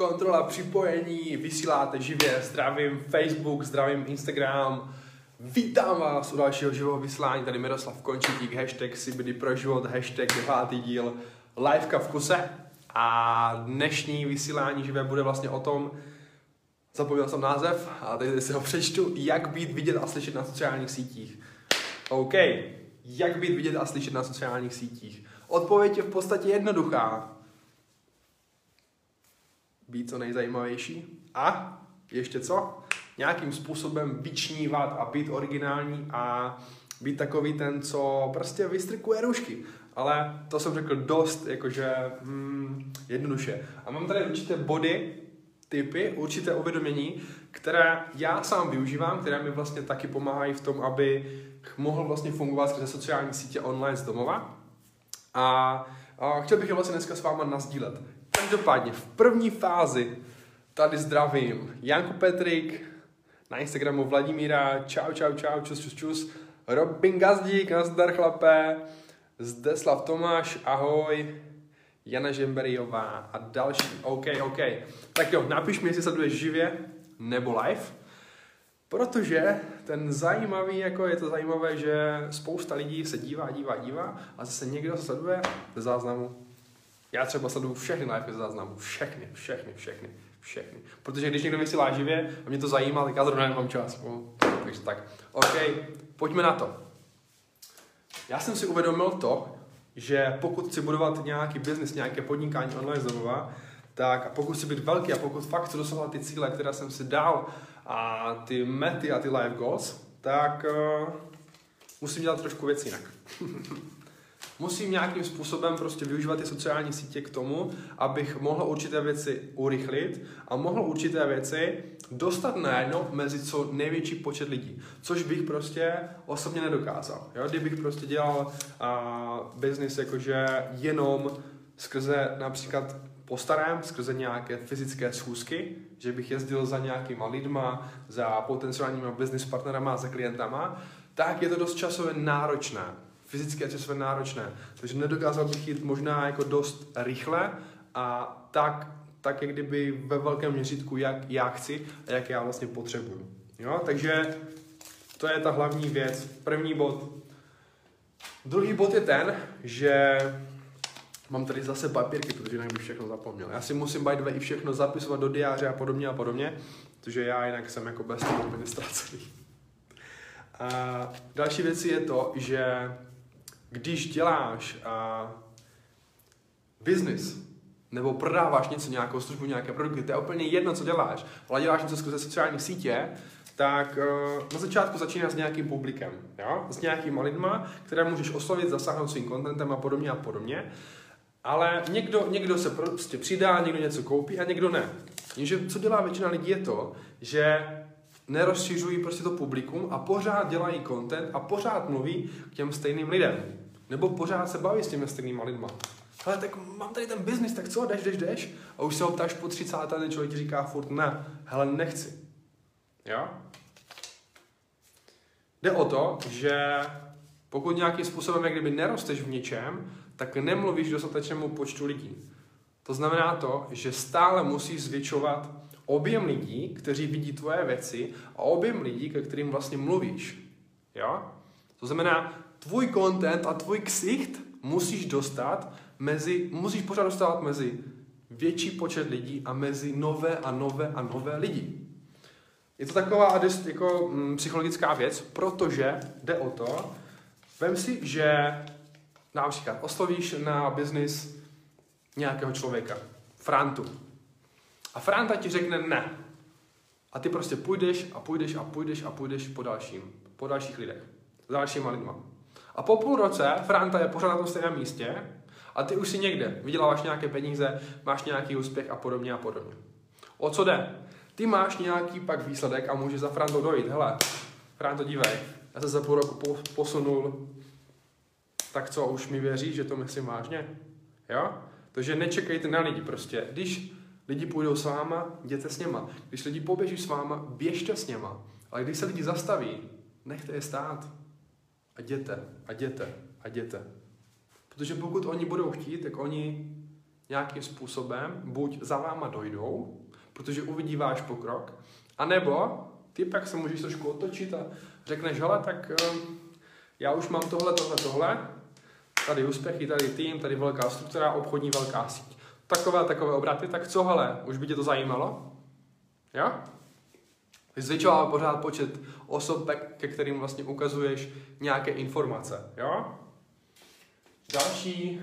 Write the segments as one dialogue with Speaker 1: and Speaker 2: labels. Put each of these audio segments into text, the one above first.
Speaker 1: kontrola připojení, vysíláte živě, zdravím Facebook, zdravím Instagram, Vítám vás u dalšího živého vysílání, tady Miroslav Končitík, hashtag CBD pro život, hashtag devátý díl Liveka v kuse. A dnešní vysílání živé bude vlastně o tom, zapomněl jsem název, a teď si ho přečtu, jak být vidět a slyšet na sociálních sítích. OK, jak být vidět a slyšet na sociálních sítích. Odpověď je v podstatě jednoduchá. Být co nejzajímavější a ještě co? Nějakým způsobem vyčnívat a být originální a být takový ten, co prostě vystrkuje rušky. Ale to jsem řekl dost, jakože hmm, jednoduše. A mám tady určité body, typy, určité uvědomění, které já sám využívám, které mi vlastně taky pomáhají v tom, aby mohl vlastně fungovat skrze sociální sítě online z domova. A, a chtěl bych je vlastně dneska s váma nazdílet. Každopádně v první fázi tady zdravím Janku Petrik, na Instagramu Vladimíra, čau, čau, čau, čus, čus, čus, Robin Gazdík, nazdar chlapé, Zdeslav Tomáš, ahoj, Jana Žemberiová a další. OK, OK. Tak jo, napiš mi, jestli sleduješ živě nebo live, protože ten zajímavý, jako je to zajímavé, že spousta lidí se dívá, dívá, dívá a zase někdo sleduje ze záznamu. Já třeba sleduju všechny live ze záznamu. Všechny, všechny, všechny, všechny. Protože když někdo vysílá živě a mě to zajímá, tak já zrovna nemám čas. Takže tak. OK, pojďme na to. Já jsem si uvědomil to, že pokud chci budovat nějaký biznis, nějaké podnikání online domova, tak a pokud chci být velký a pokud fakt chci dosahovat ty cíle, které jsem si dal a ty mety a ty life goals, tak uh, musím dělat trošku věci jinak. musím nějakým způsobem prostě využívat ty sociální sítě k tomu, abych mohl určité věci urychlit a mohl určité věci dostat najednou mezi co největší počet lidí, což bych prostě osobně nedokázal. Jo? Kdybych prostě dělal uh, business jakože jenom skrze například postarám skrze nějaké fyzické schůzky, že bych jezdil za nějakýma lidma, za potenciálníma business partnerama, za klientama, tak je to dost časově náročné fyzicky a časově náročné. Takže nedokázal bych jít možná jako dost rychle a tak, tak jak kdyby ve velkém měřítku, jak já chci a jak já vlastně potřebuju. Jo? Takže to je ta hlavní věc. První bod. Druhý bod je ten, že mám tady zase papírky, protože jinak bych všechno zapomněl. Já si musím by i všechno zapisovat do diáře a podobně a podobně, protože já jinak jsem jako bez toho administrací. A další věc je to, že když děláš uh, business, nebo prodáváš něco, nějakou službu, nějaké produkty, to je úplně jedno, co děláš, ale děláš něco skrze sociální sítě, tak uh, na začátku začíná s nějakým publikem, jo? s nějakýma lidma, které můžeš oslovit, zasáhnout svým kontentem a podobně a podobně. Ale někdo, někdo se prostě přidá, někdo něco koupí a někdo ne. Jenže co dělá většina lidí je to, že nerozšiřují prostě to publikum a pořád dělají content a pořád mluví k těm stejným lidem. Nebo pořád se baví s těmi stejnýma lidma. Ale tak mám tady ten biznis, tak co, jdeš, jdeš, jdeš? A už se ho ptáš po 30. a ten člověk ti říká furt ne, hele, nechci. Jo? Jde o to, že pokud nějakým způsobem jak kdyby nerosteš v něčem, tak nemluvíš dostatečnému počtu lidí. To znamená to, že stále musíš zvětšovat objem lidí, kteří vidí tvoje věci a objem lidí, ke kterým vlastně mluvíš. Jo? To znamená, tvůj content a tvůj ksicht musíš dostat mezi, musíš pořád dostávat mezi větší počet lidí a mezi nové a nové a nové lidi. Je to taková dost jako mm, psychologická věc, protože jde o to, vem si, že například oslovíš na biznis nějakého člověka, Frantu. A Franta ti řekne ne. A ty prostě půjdeš a půjdeš a půjdeš a půjdeš po dalším, po dalších lidech, s dalšíma lidma. A po půl roce Franta je pořád na tom stejném místě a ty už si někde vyděláváš nějaké peníze, máš nějaký úspěch a podobně a podobně. O co jde? Ty máš nějaký pak výsledek a může za Franto dojít. Hele, Franto, dívej, já se za půl roku posunul, tak co, už mi věří, že to myslím vážně? Jo? Takže nečekejte na lidi prostě. Když lidi půjdou s váma, jděte s něma. Když lidi poběží s váma, běžte s něma. Ale když se lidi zastaví, nechte je stát a jděte, a jděte, a jděte. Protože pokud oni budou chtít, tak oni nějakým způsobem buď za váma dojdou, protože uvidí váš pokrok, anebo ty pak se můžeš trošku otočit a řekneš, hele, tak um, já už mám tohle, tohle, tohle, tady úspěchy, tady tým, tady velká struktura, obchodní velká síť. Takové takové obraty, tak co hele, už by tě to zajímalo? Jo? Zvětšová pořád počet osob, ke kterým vlastně ukazuješ nějaké informace. Jo? Další,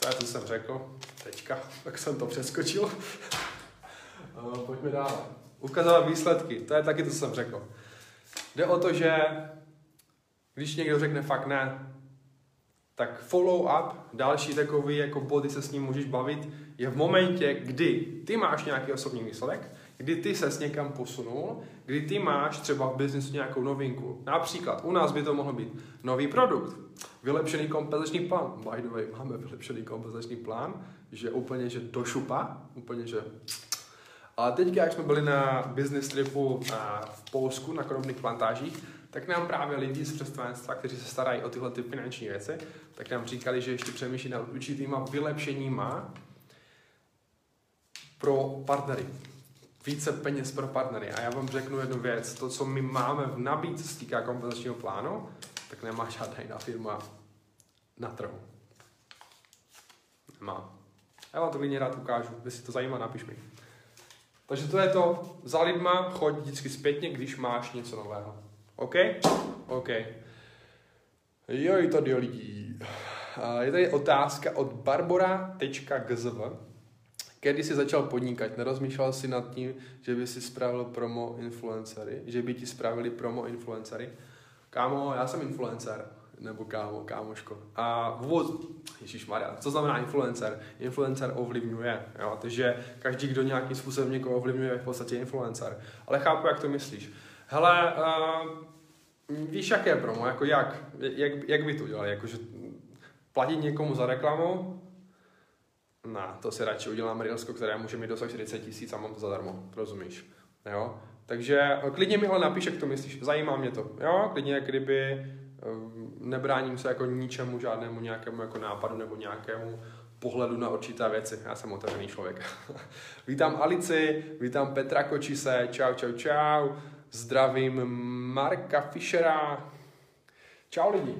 Speaker 1: to je, co jsem řekl, teďka, tak jsem to přeskočil. Pojďme dále. Ukazovat výsledky, to je taky, to, co jsem řekl. Jde o to, že když někdo řekne fakt ne, tak follow up, další takový jako body se s ním můžeš bavit, je v momentě, kdy ty máš nějaký osobní výsledek, kdy ty se s někam posunul, kdy ty máš třeba v biznesu nějakou novinku. Například u nás by to mohl být nový produkt, vylepšený kompenzační plán. By the way, máme vylepšený kompenzační plán, že úplně, že do šupa, úplně, že... A teďka, jak jsme byli na business tripu v Polsku, na krobných plantážích, tak nám právě lidi z představenstva, kteří se starají o tyhle ty finanční věci, tak nám říkali, že ještě přemýšlí nad určitýma vylepšeníma pro partnery. Více peněz pro partnery. A já vám řeknu jednu věc. To, co my máme v nabídce z týká kompenzačního plánu, tak nemá žádná jiná firma na trhu. Nemá. Já vám to klidně rád ukážu. Jestli to zajímá, napiš mi. Takže to je to. Za lidma choď vždycky zpětně, když máš něco nového. OK? OK. Jo, tady o lidí. Je tady otázka od barbora.gzv. Kdy jsi začal podnikat? Nerozmýšlel jsi nad tím, že by si spravil promo influencery? Že by ti spravili promo influencery? Kámo, já jsem influencer. Nebo kámo, kámoško. A vůbec, Ježíš Maria, co znamená influencer? Influencer ovlivňuje, jo? takže každý, kdo nějakým způsobem někoho ovlivňuje, je v podstatě influencer. Ale chápu, jak to myslíš. Hele, uh, víš, jaké promo, jako jak, jak, jak by to udělali, jakože platit někomu za reklamu, na to si radši udělám Reelsko, které může mít dosah 40 tisíc a mám to zadarmo, rozumíš? Jo? Takže eh, klidně mi ale napiš, jak to myslíš, zajímá mě to, jo? Klidně, kdyby eh, nebráním se jako ničemu, žádnému nějakému jako nápadu nebo nějakému pohledu na určité věci. Já jsem otevřený člověk. vítám Alici, vítám Petra Kočise, čau, čau, čau. Zdravím Marka Fischera. Čau lidi.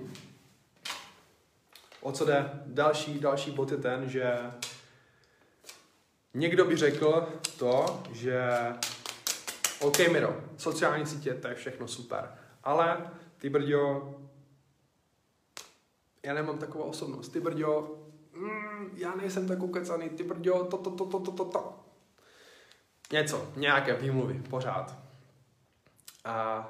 Speaker 1: O co jde? Další, další bod je ten, že někdo by řekl to, že OK, Miro, sociální sítě, to je všechno super, ale ty brďo, já nemám takovou osobnost, ty brďo, mm, já nejsem tak ukecaný, ty brďo, to, to, to, to, to, to, to. Něco, nějaké výmluvy, pořád. A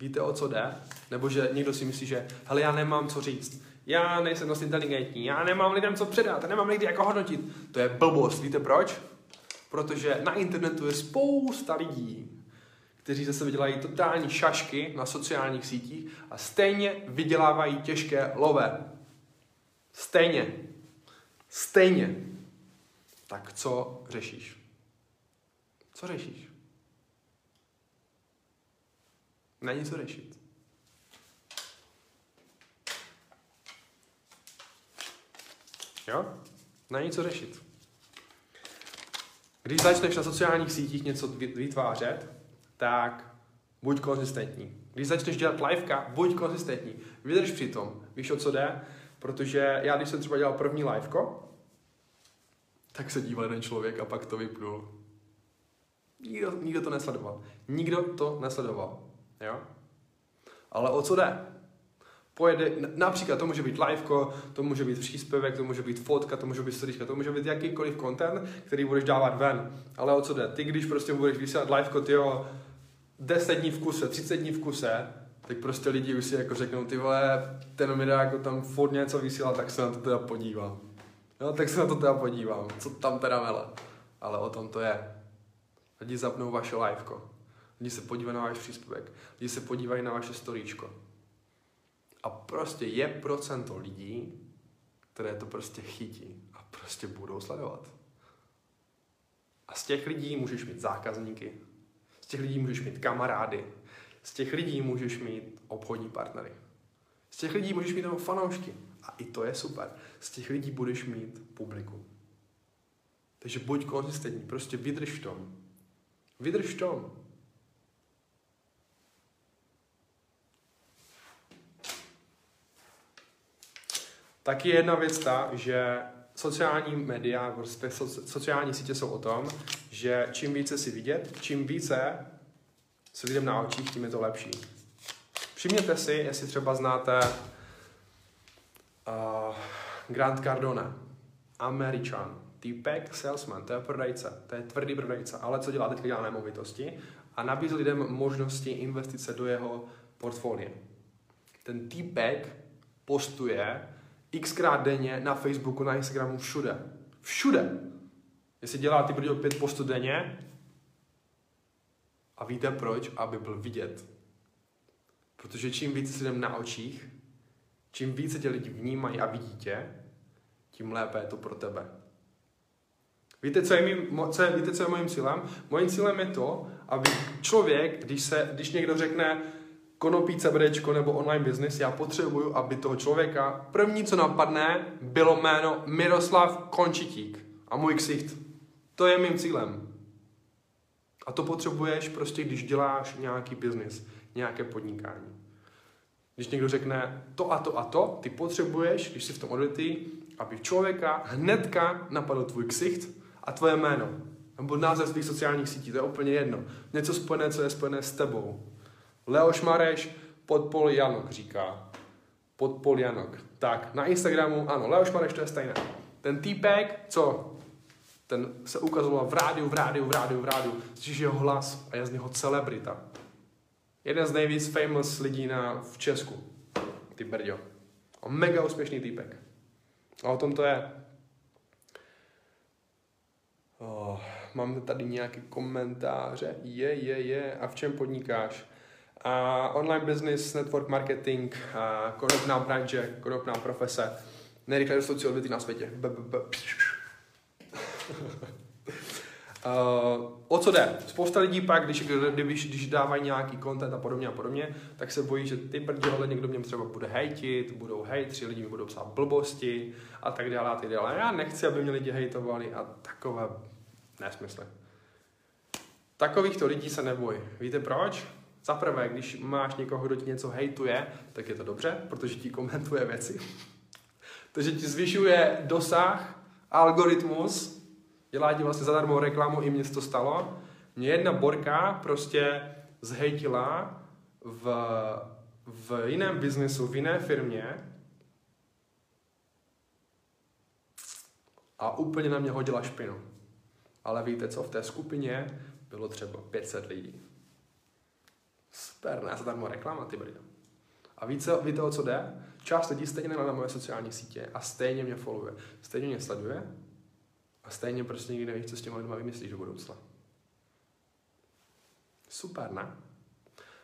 Speaker 1: víte, o co jde? Nebo že někdo si myslí, že hele, já nemám co říct, já nejsem dost inteligentní, já nemám lidem co předat, nemám lidi jako hodnotit. To je blbost, víte proč? Protože na internetu je spousta lidí, kteří zase vydělají totální šašky na sociálních sítích a stejně vydělávají těžké lové. Stejně. Stejně. Tak co řešíš? Co řešíš? Není co řešit. Jo? Není co řešit. Když začneš na sociálních sítích něco vytvářet, tak buď konzistentní. Když začneš dělat liveka, buď konzistentní. Vydrž při tom. Víš, o co jde? Protože já, když jsem třeba dělal první liveko, tak se díval jeden člověk a pak to vypnul. Nikdo, nikdo to nesledoval. Nikdo to nesledoval. Jo? Ale o co jde? Pojede, například to může být liveko, to může být příspěvek, to může být fotka, to může být storyčka, to může být jakýkoliv content, který budeš dávat ven. Ale o co jde? Ty, když prostě budeš vysílat liveko, ty 10 dní v kuse, 30 dní v kuse, tak prostě lidi už si jako řeknou, ty vole, ten mi jako tam furt něco vysílá, tak se na to teda podívám. No, tak se na to teda podívám, co tam teda mele. Ale o tom to je. Lidi zapnou vaše liveko. Lidi se podívají na váš příspěvek. Lidi se podívají na vaše storíčko. A prostě je procento lidí, které to prostě chytí a prostě budou sledovat. A z těch lidí můžeš mít zákazníky, z těch lidí můžeš mít kamarády, z těch lidí můžeš mít obchodní partnery. Z těch lidí můžeš mít jenom fanoušky. A i to je super. Z těch lidí budeš mít publiku. Takže buď konzistentní, prostě vydrž v tom. Vydrž v tom. Taky jedna věc ta, že sociální média, prostě sociální sítě jsou o tom, že čím více si vidět, čím více se lidem na očích, tím je to lepší. Všimněte si, jestli třeba znáte uh, Grant Cardone, Američan, týpek, salesman, to je prodejce, to je tvrdý prodejce, ale co dělá? Teďka dělá nemovitosti a nabízí lidem možnosti investice do jeho portfolia. Ten týpek postuje xkrát denně na Facebooku, na Instagramu, všude. Všude. Jestli dělá ty brďo pět postů denně, a víte proč? Aby byl vidět. Protože čím více si jdem na očích, čím více tě lidi vnímají a vidí tě, tím lépe je to pro tebe. Víte, co je, mým, co je, víte, co je mojím cílem? Mojím cílem je to, aby člověk, když, se, když někdo řekne konopí CBDčko nebo online business, já potřebuju, aby toho člověka první, co napadne, bylo jméno Miroslav Končitík a můj ksicht. To je mým cílem. A to potřebuješ prostě, když děláš nějaký biznis, nějaké podnikání. Když někdo řekne to a to a to, ty potřebuješ, když jsi v tom odvětví, aby člověka hnedka napadl tvůj ksicht a tvoje jméno. Nebo název svých sociálních sítí, to je úplně jedno. Něco spojené, co je spojené s tebou. Leoš Mareš, podpol Janok říká. Podpol Janok. Tak, na Instagramu, ano, Leoš Mareš, to je stejné. Ten týpek, co ten se ukazoval v rádiu, v rádiu, v rádiu, v rádiu, slyšíš jeho hlas a je z něho celebrita. Jeden z nejvíc famous lidí na, v Česku. Ty brďo. A mega úspěšný týpek. A o tom to je. Oh, mám tady nějaké komentáře. Je, je, je. A v čem podnikáš? Online business, network marketing, a konopná branže, konopná profese, nejrychleji rostoucí odvětví na světě. B, b, b. Uh, o co jde? Spousta lidí pak, když, když, když dávají nějaký content a podobně a podobně, tak se bojí, že ty ale někdo mě třeba bude hejtit, budou hejtři, lidi mi budou psát blbosti a tak dále a tak dále. Já nechci, aby mě lidi hejtovali a takové nesmysly. Takovýchto lidí se neboj. Víte proč? Za prvé, když máš někoho, kdo ti něco hejtuje, tak je to dobře, protože ti komentuje věci. Takže ti zvyšuje dosah, algoritmus, dělá ti vlastně zadarmo reklamu, i mně to stalo. Mě jedna borka prostě zhejtila v, v jiném biznesu, v jiné firmě a úplně na mě hodila špinu. Ale víte co, v té skupině bylo třeba 500 lidí. Super, ne, zadarmo reklama, ty brýle. A víte, víte, o co jde? Část lidí stejně na moje sociální sítě a stejně mě followuje. Stejně mě sleduje a stejně prostě nikdy nevíš, co s těma lidma vymyslíš do budoucna. Super, ne?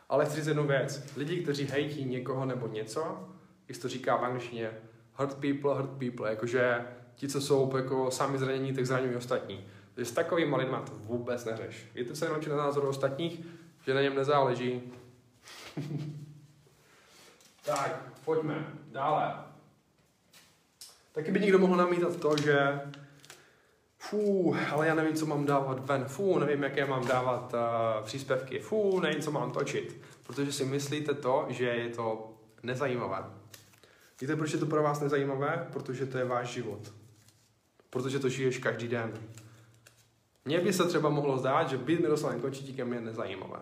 Speaker 1: Ale chci říct jednu věc. Lidi, kteří hejtí někoho nebo něco, jak to říká v angličtině, hurt people, hurt people, jakože ti, co jsou jako sami zranění, tak zraňují ostatní. Takže s takovými lidmi to vůbec neřeš. Víte, co je na názoru ostatních? Že na něm nezáleží. tak, pojďme dále. Taky by někdo mohl namítat to, že fú, ale já nevím, co mám dávat ven, fú, nevím, jaké mám dávat uh, příspěvky, fú, nevím, co mám točit, protože si myslíte to, že je to nezajímavé. Víte, proč je to pro vás nezajímavé? Protože to je váš život. Protože to žiješ každý den. Mně by se třeba mohlo zdát, že být Miroslavem Končitíkem je nezajímavé.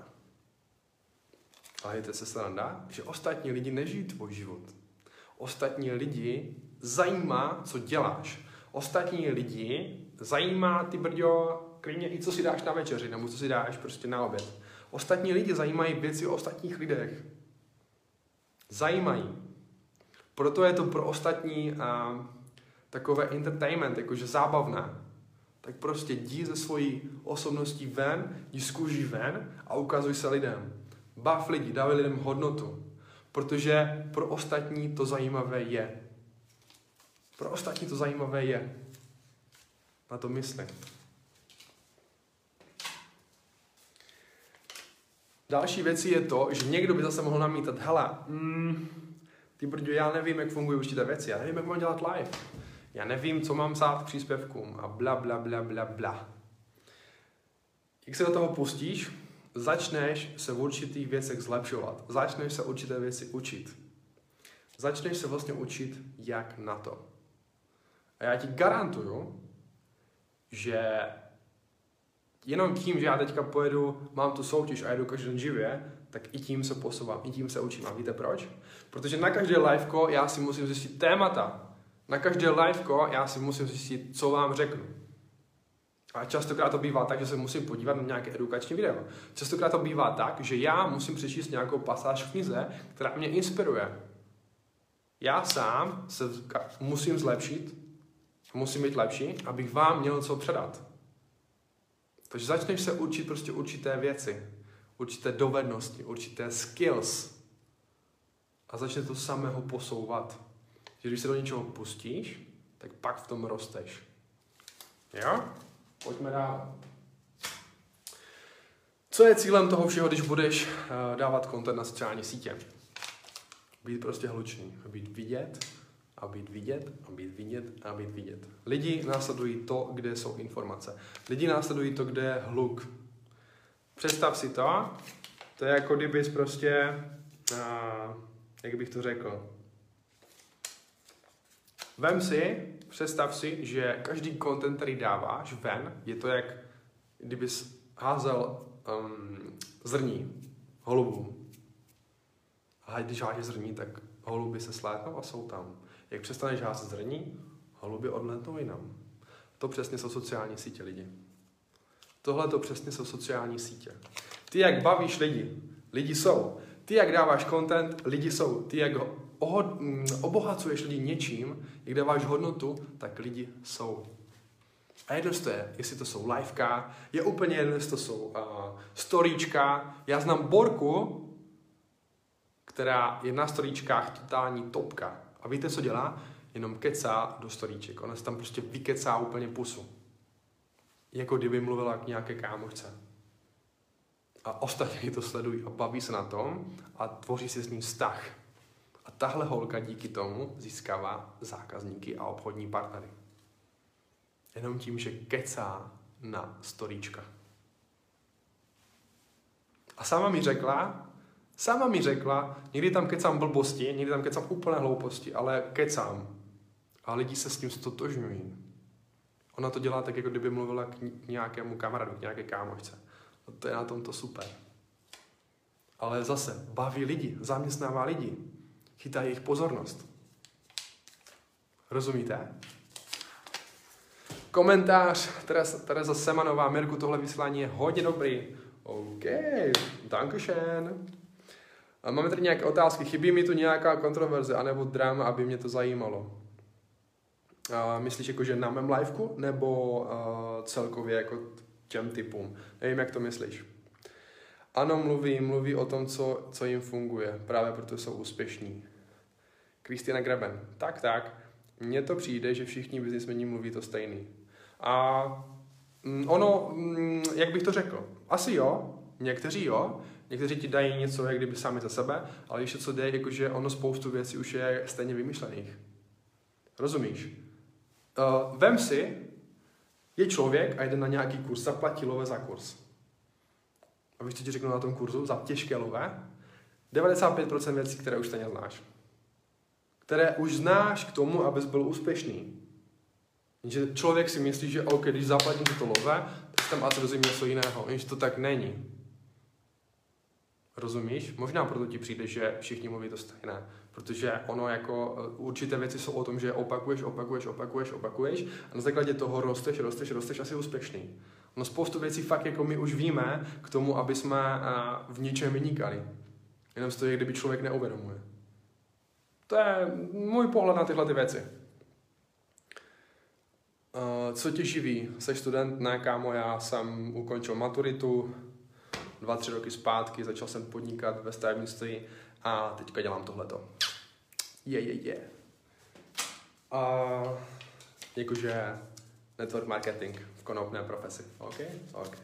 Speaker 1: Ale to se sranda, že ostatní lidi nežijí tvůj život. Ostatní lidi zajímá, co děláš. Ostatní lidi zajímá ty brďo, klidně i co si dáš na večeři, nebo co si dáš prostě na oběd. Ostatní lidi zajímají věci o ostatních lidech. Zajímají. Proto je to pro ostatní uh, takové entertainment, jakože zábavné. Tak prostě jdi ze svojí osobností ven, jdi z kůží ven a ukazuj se lidem. Bav lidi, dávej lidem hodnotu. Protože pro ostatní to zajímavé je. Pro ostatní to zajímavé je. Na to mysli. Další věcí je to, že někdo by zase mohl namítat, hele, mm, Ty protože já nevím, jak fungují určité věci, já nevím, jak mám dělat live. Já nevím, co mám psát k příspěvkům a bla, bla, bla, bla, bla. Jak se do toho pustíš, začneš se v určitých věcech zlepšovat. Začneš se určité věci učit. Začneš se vlastně učit, jak na to. A já ti garantuju, že jenom tím, že já teďka pojedu, mám tu soutěž a jedu každý den živě, tak i tím se posouvám, i tím se učím. A víte proč? Protože na každé liveko já si musím zjistit témata. Na každé liveko já si musím zjistit, co vám řeknu. A častokrát to bývá tak, že se musím podívat na nějaké edukační video. Častokrát to bývá tak, že já musím přečíst nějakou pasáž v knize, která mě inspiruje. Já sám se musím zlepšit, musím být lepší, abych vám měl co předat. Takže začneš se učit prostě určité věci, určité dovednosti, určité skills a začne to samého posouvat. Že když se do něčeho pustíš, tak pak v tom rosteš. Jo? Pojďme dál. Co je cílem toho všeho, když budeš uh, dávat content na sociální sítě? Být prostě hlučný, být vidět, a být vidět, a být vidět, a být vidět. Lidi následují to, kde jsou informace. Lidi následují to, kde je hluk. Představ si to, to je jako kdybys prostě, a, jak bych to řekl, Vem si, představ si, že každý content, který dáváš ven, je to jak kdybys házel um, zrní holubům. A když hádíš zrní, tak holuby se slétnou a jsou tam. Jak přestaneš házet zrní, holuby odletou jinam. To přesně jsou sociální sítě lidi. Tohle to přesně jsou sociální sítě. Ty, jak bavíš lidi, lidi jsou. Ty, jak dáváš content, lidi jsou. Ty, jak mm, obohacuješ lidi něčím, jak dáváš hodnotu, tak lidi jsou. A jedno to je, jestli to jsou liveka, je úplně jedno, jestli to jsou uh, storíčka. Já znám Borku, která je na storíčkách totální topka. A víte, co dělá? Jenom kecá do storíček. Ona se tam prostě vykecá úplně pusu. Jako kdyby mluvila k nějaké kámošce. A ostatní to sledují a baví se na tom a tvoří si s ním vztah. A tahle holka díky tomu získává zákazníky a obchodní partnery. Jenom tím, že kecá na storíčka. A sama mi řekla, Sama mi řekla, někdy tam kecám blbosti, někdy tam kecám úplné hlouposti, ale kecám. A lidi se s tím stotožňují. Ona to dělá tak, jako kdyby mluvila k nějakému kamarádu, k nějaké kámošce. A to je na tom to super. Ale zase baví lidi, zaměstnává lidi, chytá jejich pozornost. Rozumíte? Komentář Teresa Semanová, Mirku, tohle vysílání je hodně dobrý. OK, dankeschön. A máme tady nějaké otázky. Chybí mi tu nějaká kontroverze anebo drama, aby mě to zajímalo? A myslíš jako, že na mém liveku nebo uh, celkově jako těm typům? Nevím, jak to myslíš. Ano, mluví, mluví o tom, co, co jim funguje, právě proto jsou úspěšní. Kristina Greben. Tak, tak. Mně to přijde, že všichni biznismeni mluví to stejný. A mm, ono, mm, jak bych to řekl? Asi jo, někteří jo, Někteří ti dají něco, jak kdyby sami za sebe, ale ještě co jde, jakože ono spoustu věcí už je stejně vymyšlených. Rozumíš? Uh, vem si, je člověk a jde na nějaký kurz, zaplatí lové za kurz. A víš, co ti řeknu na tom kurzu? Za těžké lové? 95% věcí, které už stejně znáš. Které už znáš k tomu, abys byl úspěšný. Že člověk si myslí, že OK, když zaplatím toto lové, tak tam asi dozvím něco jiného. Jenže to tak není. Rozumíš? Možná proto ti přijde, že všichni mluví to stejné. Protože ono jako eh, určité věci jsou o tom, že opakuješ, opakuješ, opakuješ, opakuješ a na základě toho rosteš, rosteš, rosteš asi úspěšný. No spoustu věcí fakt jako my už víme k tomu, aby jsme eh, v něčem vynikali. Jenom to je, kdyby člověk neuvědomuje. To je můj pohled na tyhle ty věci. Eh, co tě živí? Jsi student? Ne, kámo, já jsem ukončil maturitu, dva, tři roky zpátky, začal jsem podnikat ve stavebnictví a teďka dělám tohleto. Je, je, je. A jakože network marketing konopné profesi. OK? OK.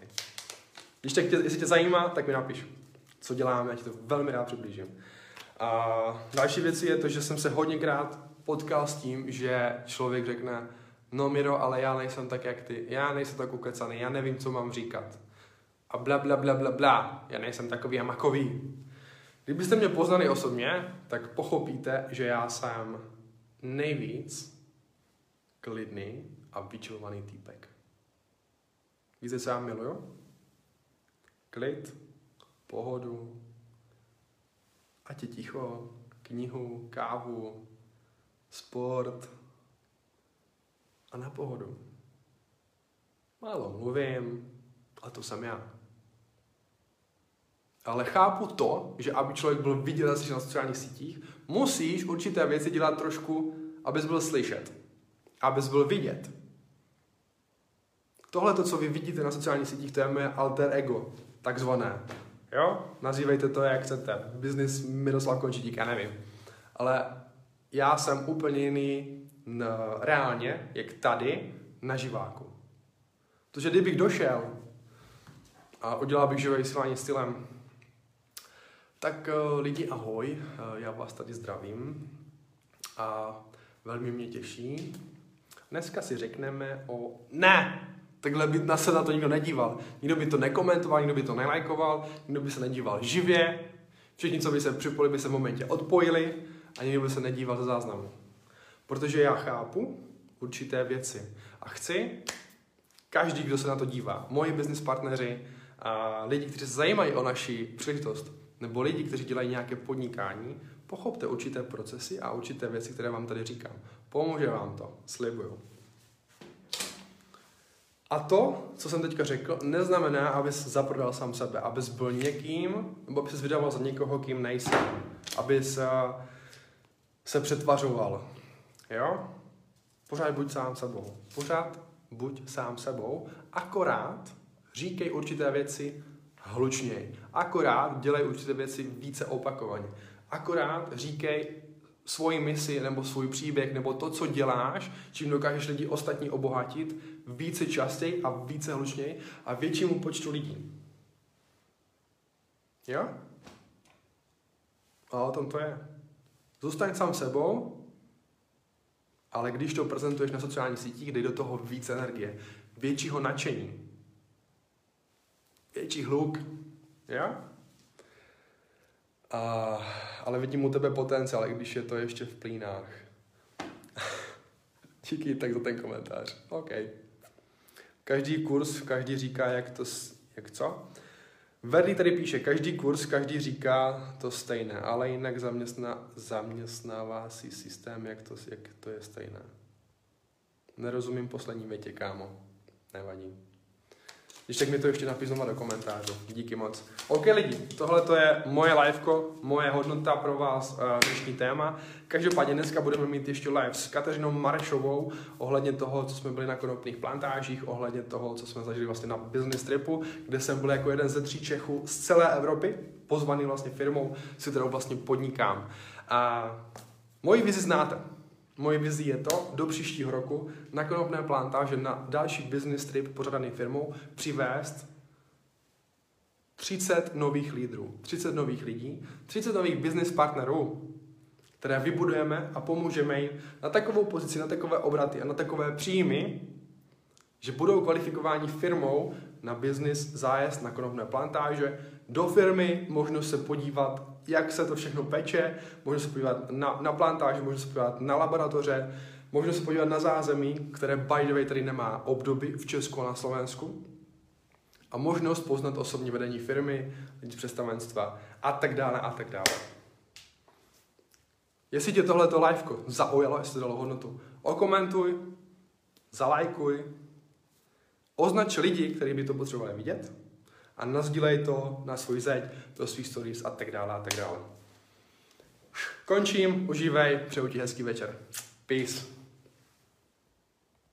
Speaker 1: Když tě, jestli tě zajímá, tak mi napiš, co děláme, já ti to velmi rád přiblížím. A další věc je to, že jsem se hodněkrát potkal s tím, že člověk řekne, no Miro, ale já nejsem tak jak ty, já nejsem tak ukecaný, já nevím, co mám říkat. A bla, bla, bla, bla, bla, já nejsem takový a makový. Kdybyste mě poznali osobně, tak pochopíte, že já jsem nejvíc klidný a vyčilovaný týpek. Víte, co já miluju? Klid, pohodu, ať je ticho, knihu, kávu, sport a na pohodu. Málo mluvím a to jsem já. Ale chápu to, že aby člověk byl vidět na sociálních sítích, musíš určité věci dělat trošku, abys byl slyšet. Abys byl vidět. Tohle, to, co vy vidíte na sociálních sítích, to je moje alter ego, takzvané. Jo? Nazývejte to, jak chcete. Business Miroslav Končitík, já nevím. Ale já jsem úplně jiný n, reálně, jak tady, na živáku. Protože kdybych došel a udělal bych živé vysílání stylem, tak uh, lidi ahoj, uh, já vás tady zdravím a velmi mě těší. Dneska si řekneme o... Ne! Takhle by na se na to nikdo nedíval. Nikdo by to nekomentoval, nikdo by to nelajkoval, nikdo by se nedíval živě. Všichni, co by se připojili, by se v momentě odpojili a nikdo by se nedíval ze záznamu. Protože já chápu určité věci a chci, každý, kdo se na to dívá, moji business partneři a lidi, kteří se zajímají o naši příležitost, nebo lidi, kteří dělají nějaké podnikání, pochopte určité procesy a určité věci, které vám tady říkám. Pomůže vám to, slibuju. A to, co jsem teďka řekl, neznamená, abys zaprodal sám sebe, abys byl někým, nebo abys vydával za někoho, kým nejsi. Abys se přetvařoval. Jo? Pořád buď sám sebou. Pořád buď sám sebou. Akorát říkej určité věci hlučněji. Akorát dělej určité věci více opakovaně. Akorát říkej svoji misi nebo svůj příběh nebo to, co děláš, čím dokážeš lidi ostatní obohatit více častěji a více hlučněji a většímu počtu lidí. Jo? A o tom to je. Zůstaň sám sebou, ale když to prezentuješ na sociálních sítích, dej do toho více energie, většího nadšení, větší hluk. Jo? A, ale vidím u tebe potenciál, i když je to ještě v plínách. Díky tak za ten komentář. OK. Každý kurz, každý říká, jak to, jak co? Verdi tady píše, každý kurz, každý říká to stejné, ale jinak zaměstná, zaměstnává si systém, jak to, jak to je stejné. Nerozumím poslední větě, kámo. Nevadí. Když tak mi to ještě napiš do komentářů. Díky moc. OK lidi, tohle to je moje liveko, moje hodnota pro vás uh, dnešní téma. Každopádně dneska budeme mít ještě live s Kateřinou Marešovou ohledně toho, co jsme byli na konopných plantážích, ohledně toho, co jsme zažili vlastně na business tripu, kde jsem byl jako jeden ze tří Čechů z celé Evropy, pozvaný vlastně firmou, s kterou vlastně podnikám. A moji vizi znáte. Moje vizi je to, do příštího roku na konopné plantáže na další business trip pořadaný firmou přivést 30 nových lídrů, 30 nových lidí, 30 nových business partnerů, které vybudujeme a pomůžeme jim na takovou pozici, na takové obraty a na takové příjmy, že budou kvalifikováni firmou na business zájezd na konopné plantáže, do firmy, možnost se podívat, jak se to všechno peče, možnost se podívat na, na plantáže, možnost se podívat na laboratoře, možnost se podívat na zázemí, které by the way tady nemá obdoby v Česku a na Slovensku. A možnost poznat osobní vedení firmy, lidi z představenstva a tak dále a tak dále. Jestli tě tohleto liveko zaujalo, jestli dalo hodnotu, okomentuj, zalajkuj, označ lidi, kteří by to potřebovali vidět a nazdílej to na svůj zeď, do svých stories a tak dále a tak dále. Končím, užívej, přeju ti hezký večer. Peace.